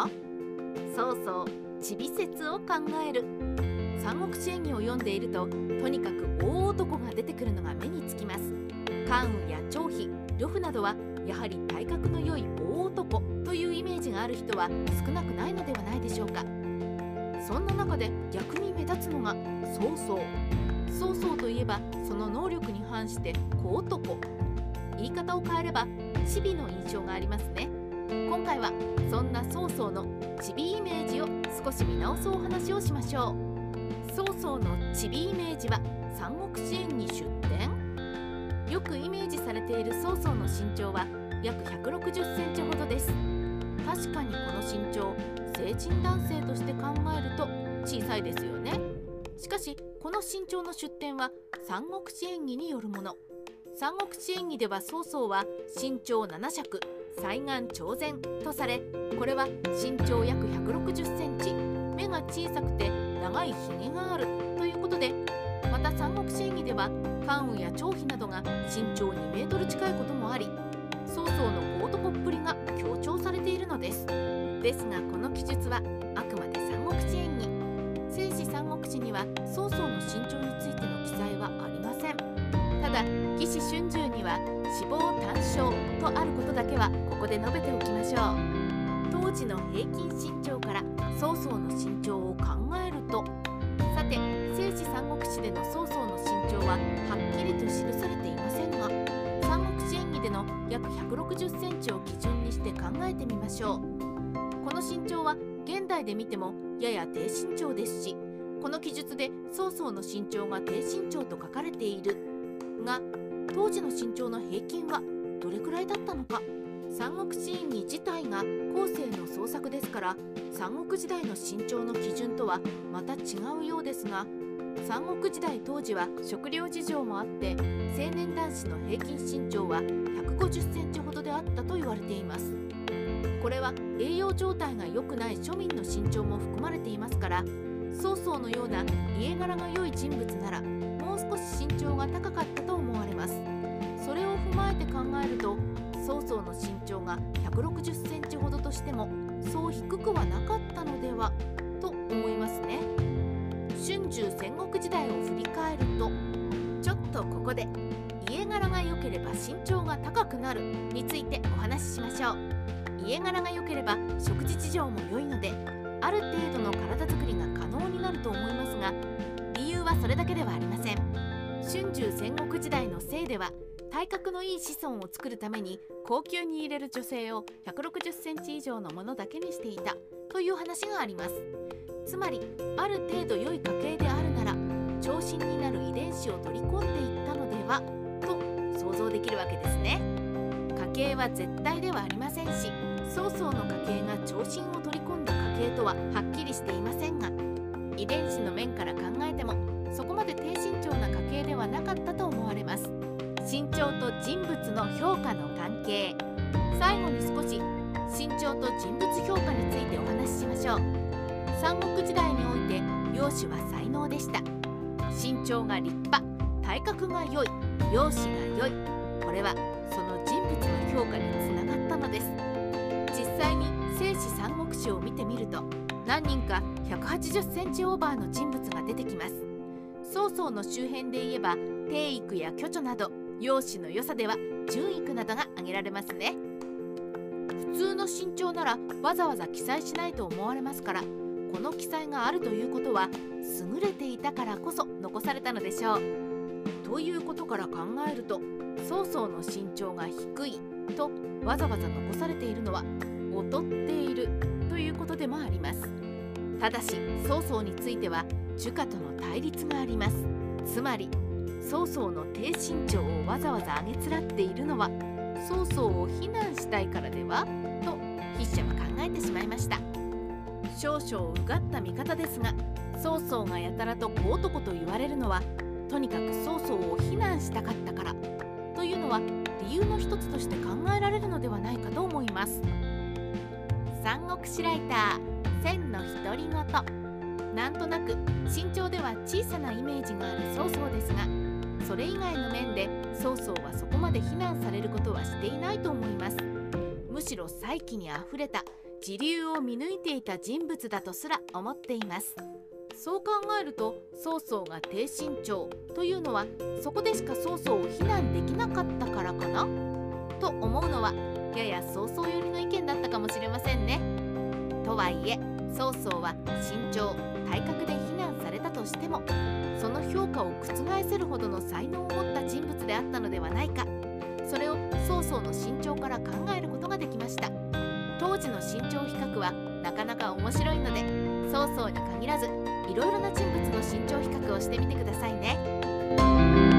かそうそうちび説を考える。三国志演義を読んでいるととにかく大男が出てくるのが目につきます。関羽や張飛呂布などはやはり体格の良い大男というイメージがある人は少なくないのではないでしょうか。そんな中で逆に目立つのが曹操。曹操といえばその能力に反して小男。言い方を変えればチビの印象がありますね。今回はそんな曹操のチビイメージを少し見直すお話をしましょう。曹操のチビイメージは三国志演に出典？よくイメージされている曹操の身長は約160センチほどです。確かにこの身長成人男性として考えると小さいですよね。しかしこの身長の出典は三国志演義によるもの。三国志演義では曹操は身長7尺。最眼長前とされこれは身長約160センチ目が小さくて長いひげがあるということでまた三国志演義では関羽や張飛などが身長2メートル近いこともあり曹操の小男っぷりが強調されているのです。ですがこの記述はあくまで三国志演義正史三国志には曹操の身長についての記載はありません。ただ義士春秋には脂肪単小とあることだけはここで述べておきましょう。当時の平均身長から曹操の身長を考えるとさて正史三国志での曹操の身長ははっきりと記されていませんが三国志演義での約160センチを基準にして考えてみましょう。この身長は現代で見てもやや低身長ですしこの記述で曹操の身長が低身長と書かれている。が当時の身長の平均はどれくらいだったのか。三国志演義自体が後世の創作ですから三国時代の身長の基準とはまた違うようですが三国時代当時は食料事情もあって青年男子の平均身長は150センチほどであったと言われています。これは栄養状態が良くない庶民の身長も含まれていますから曹操のような家柄が良い人物なら少し身長が高かったと思われます。それを踏まえて考えると曹操の身長が160センチほどとしてもそう低くはなかったのではと思いますね。春秋戦国時代を振り返るとちょっとここで家柄が良ければ身長が高くなるについてお話ししましょう。家柄が良ければ食事事情も良いのである程度の体づくりが可能になると思いますが理由はそれだけではありません。春秋戦国時代のせいでは体格のいい子孫を作るために高級に入れる女性を160センチ以上のものだけにしていたという話があります。つまりある程度良い家系であるなら長身になる遺伝子を取り込んでいったのではと想像できるわけですね。家系は絶対ではありませんし曹操の家系が長身を取り込んだ家系とははっきりしていませんが遺伝子の面から考えてもそこまで低身長な家系ではなかったと思われます。身長と人物の評価の関係。最後に少し身長と人物評価についてお話ししましょう。三国時代において容姿は才能でした。身長が立派体格が良い容姿が良い。これはその人物の評価につながったのです。実際に正史三国志を見てみると何人か180センチオーバーの人物が出てきます。曹操の周辺で言えば帝育や巨著など容姿の良さでは順育などが挙げられますね。普通の身長ならわざわざ記載しないと思われますからこの記載があるということは優れていたからこそ残されたのでしょう。ということから考えると曹操の身長が低いとわざわざ残されているのは劣っているということでもあります。ただし曹操については儒家との対立があります。つまり曹操の低身長をわざわざ上げつらっているのは曹操を非難したいからではと筆者は考えてしまいました。少々うがった見方ですが曹操がやたらと小男と言われるのはとにかく曹操を非難したかったからというのは理由の一つとして考えられるのではないかと思います。三国志ライター千の独り言。なんとなく。身長では小さなイメージがある曹操ですがそれ以外の面で曹操はそこまで非難されることはしていないと思います。むしろ再起にあふれた時流を見抜いていた人物だとすら思っています。そう考えると曹操が低身長というのはそこでしか曹操を非難できなかったからかな？と思うのはやや曹操寄りの意見だったかもしれませんね。とはいえ曹操は身長体格で非難されたとしてもその評価を覆せるほどの才能を持った人物であったのではないかそれを曹操の身長から考えることができました当時の身長比較はなかなか面白いので曹操に限らずいろいろな人物の身長比較をしてみてくださいね。